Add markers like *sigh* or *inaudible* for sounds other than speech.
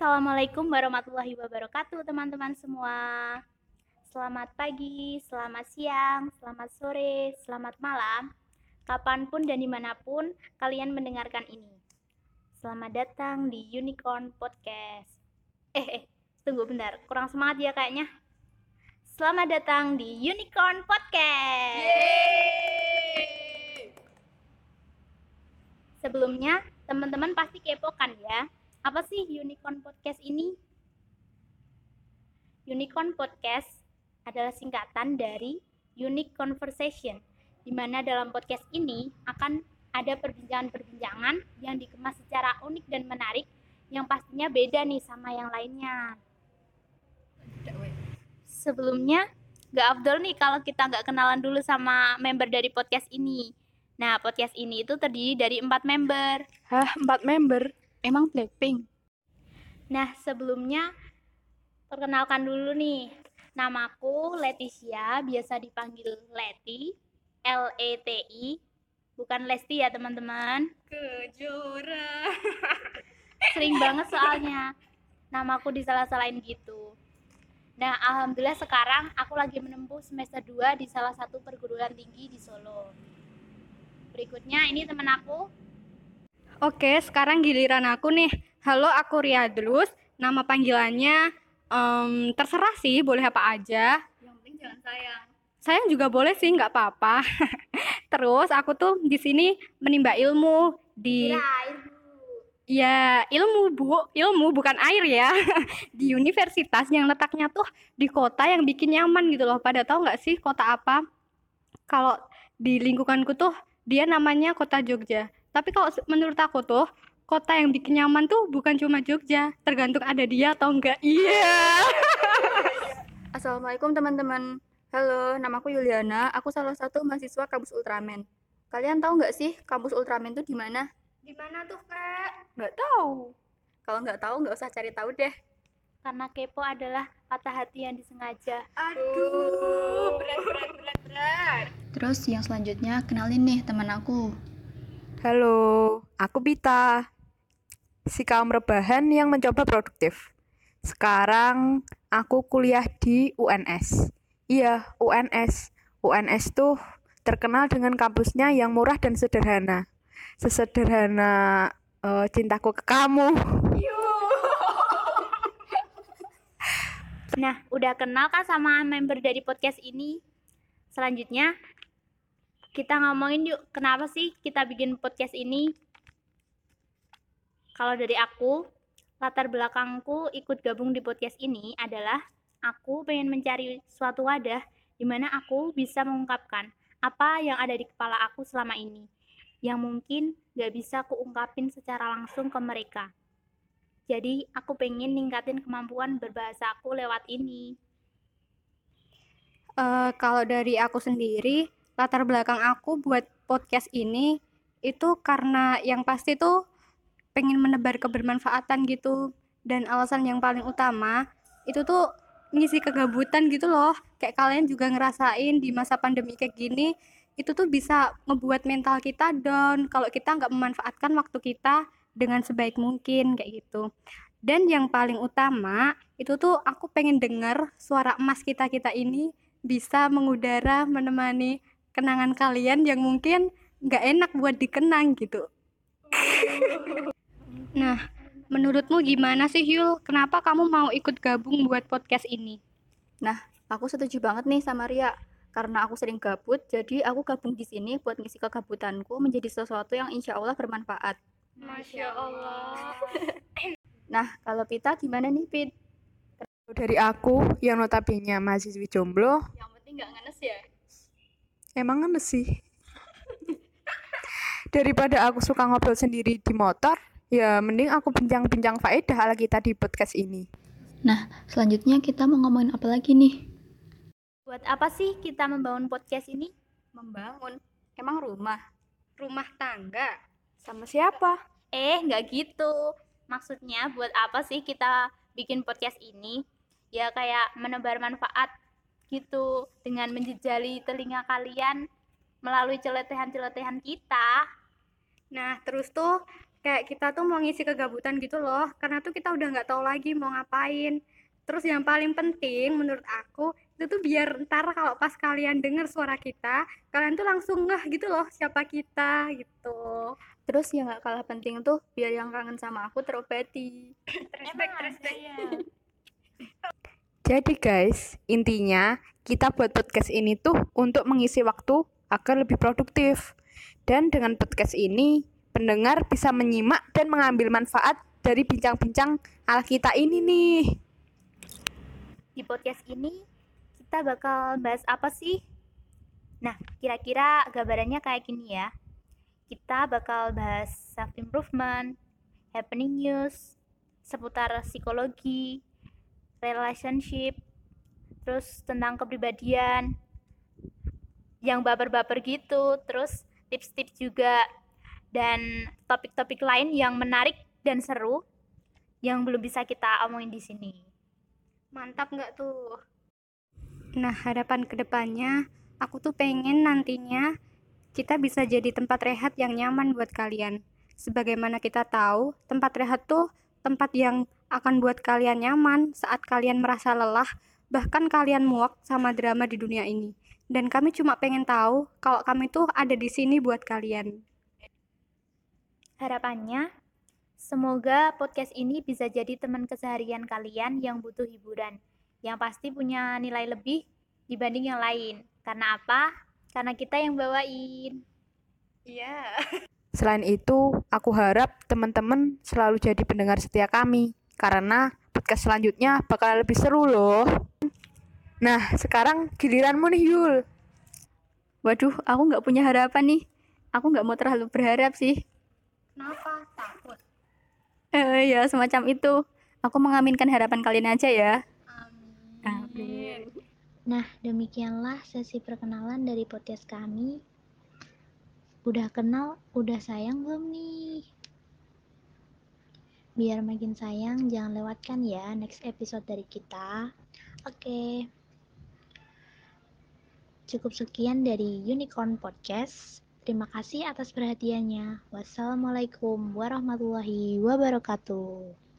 Assalamualaikum warahmatullahi wabarakatuh teman-teman semua. Selamat pagi, selamat siang, selamat sore, selamat malam. Kapan pun dan di mana pun kalian mendengarkan ini. Selamat datang di Unicorn Podcast. Eh, eh, tunggu bentar, kurang semangat ya kayaknya. Selamat datang di Unicorn Podcast. Sebelumnya, teman-teman pasti kepo kan ya apa sih Unicorn Podcast ini? Unicorn Podcast adalah singkatan dari Unique Conversation, di mana dalam podcast ini akan ada perbincangan-perbincangan yang dikemas secara unik dan menarik yang pastinya beda nih sama yang lainnya. Sebelumnya, gak afdol nih kalau kita gak kenalan dulu sama member dari podcast ini. Nah, podcast ini itu terdiri dari empat member. Hah, empat member? Emang Blackpink? Nah, sebelumnya perkenalkan dulu nih. Namaku Leticia, biasa dipanggil Leti, L E T I, bukan Lesti ya, teman-teman. Kejora. *laughs* Sering banget soalnya namaku disalah-salahin gitu. Nah, alhamdulillah sekarang aku lagi menempuh semester 2 di salah satu perguruan tinggi di Solo. Berikutnya ini teman aku. Oke, sekarang giliran aku nih. Halo, aku Ria Drus. Nama panggilannya em, terserah sih, boleh apa aja. Yang penting jangan sayang. Sayang juga boleh sih, nggak apa-apa. *laughs* Terus aku tuh di sini menimba ilmu di air Bu. ya ilmu bu, ilmu bukan air ya. *laughs* di universitas yang letaknya tuh di kota yang bikin nyaman gitu loh. Pada tahu nggak sih kota apa? Kalau di lingkunganku tuh dia namanya kota Jogja. Tapi kalau menurut aku tuh kota yang bikin nyaman tuh bukan cuma Jogja, tergantung ada dia atau enggak. Iya. *laughs* Assalamualaikum teman-teman. Halo, namaku Yuliana. Aku salah satu mahasiswa kampus Ultraman. Kalian tahu nggak sih kampus Ultraman itu di mana? Di mana tuh, Kak? Nggak tahu. Kalau nggak tahu nggak usah cari tahu deh. Karena kepo adalah patah hati yang disengaja. Aduh, berat berat berat berat. Terus yang selanjutnya kenalin nih teman aku. Halo, aku Bita. Si kaum rebahan yang mencoba produktif. Sekarang aku kuliah di UNS. Iya, UNS. UNS tuh terkenal dengan kampusnya yang murah dan sederhana. Sesederhana eh, cintaku ke kamu. Nah, udah kenal kan sama member dari podcast ini? Selanjutnya, kita ngomongin yuk, kenapa sih kita bikin podcast ini? Kalau dari aku, latar belakangku ikut gabung di podcast ini adalah aku pengen mencari suatu wadah di mana aku bisa mengungkapkan apa yang ada di kepala aku selama ini, yang mungkin gak bisa kuungkapin secara langsung ke mereka. Jadi aku pengen ningkatin kemampuan berbahasa aku lewat ini. Eh, kalau dari aku sendiri, latar belakang aku buat podcast ini itu karena yang pasti tuh pengen menebar kebermanfaatan gitu. Dan alasan yang paling utama itu tuh ngisi kegabutan gitu loh. Kayak kalian juga ngerasain di masa pandemi kayak gini, itu tuh bisa ngebuat mental kita down kalau kita nggak memanfaatkan waktu kita dengan sebaik mungkin kayak gitu. Dan yang paling utama itu tuh aku pengen denger suara emas kita-kita ini bisa mengudara menemani kenangan kalian yang mungkin nggak enak buat dikenang gitu. *laughs* Nah, menurutmu gimana sih Yul? Kenapa kamu mau ikut gabung buat podcast ini? Aku setuju banget nih sama Ria. Karena aku sering gabut, jadi aku gabung di sini buat ngisi kegabutanku menjadi sesuatu yang insya Allah bermanfaat. Masya Allah. *laughs* Nah, kalau Pita gimana nih, Pit? Dari aku yang notabene mahasiswi jomblo, Yang penting nggak ngenes ya. Emang ngenes sih. Daripada aku suka ngobrol sendiri di motor, ya mending aku bincang-bincang faedah ala kita di podcast ini. Nah, selanjutnya kita mau ngomongin apa lagi nih? Buat apa sih kita membangun podcast ini? Membangun. Emang rumah. Rumah tangga. Sama siapa? Eh, nggak gitu. Maksudnya buat apa sih kita bikin podcast ini? Ya kayak menebar manfaat gitu dengan menjejali telinga kalian melalui celetehan-celetehan kita. Nah, terus tuh kayak kita tuh mau ngisi kegabutan gitu loh karena tuh kita udah nggak tahu lagi mau ngapain terus yang paling penting menurut aku itu tuh biar ntar kalau pas kalian denger suara kita kalian tuh langsung ngeh gitu loh siapa kita gitu Terus yang gak kalah penting tuh biar yang kangen sama aku terobati. Respect, respect. Jadi guys, intinya kita buat podcast ini tuh untuk mengisi waktu agar lebih produktif. Dan dengan podcast ini, pendengar bisa menyimak dan mengambil manfaat dari bincang-bincang ala kita ini nih. Di podcast ini kita bakal bahas apa sih? Nah, kira-kira gambarannya kayak gini ya. Kita bakal bahas self improvement, happening news, seputar psikologi, relationship, terus tentang kepribadian yang baper-baper gitu, terus tips-tips juga dan topik-topik lain yang menarik dan seru yang belum bisa kita omongin di sini. Mantap nggak tuh? Nah, harapan ke depannya, aku tuh pengen nantinya kita bisa jadi tempat rehat yang nyaman buat kalian. Sebagaimana kita tahu, tempat rehat tuh tempat yang akan buat kalian nyaman saat kalian merasa lelah, bahkan kalian muak sama drama di dunia ini. Dan kami cuma pengen tahu kalau kami tuh ada di sini buat kalian. Harapannya, semoga podcast ini bisa jadi teman keseharian kalian yang butuh hiburan, yang pasti punya nilai lebih dibanding yang lain. Karena apa? Karena kita yang bawain. Iya. *laughs* Selain itu, aku harap teman-teman selalu jadi pendengar setia kami, karena podcast selanjutnya bakal lebih seru loh. Nah, sekarang giliranmu nih Yul. Waduh, aku nggak punya harapan nih. Aku nggak mau terlalu berharap sih. Kenapa? Takut. Eh, ya semacam itu. Aku mengaminkan harapan kalian aja ya. Amin. Nah, demikianlah sesi perkenalan dari podcast kami. Udah kenal, udah sayang belum nih? Biar makin sayang, jangan lewatkan ya next episode dari kita. Oke. Cukup sekian dari Unicorn Podcast. Terima kasih atas perhatiannya. Wassalamualaikum warahmatullahi wabarakatuh.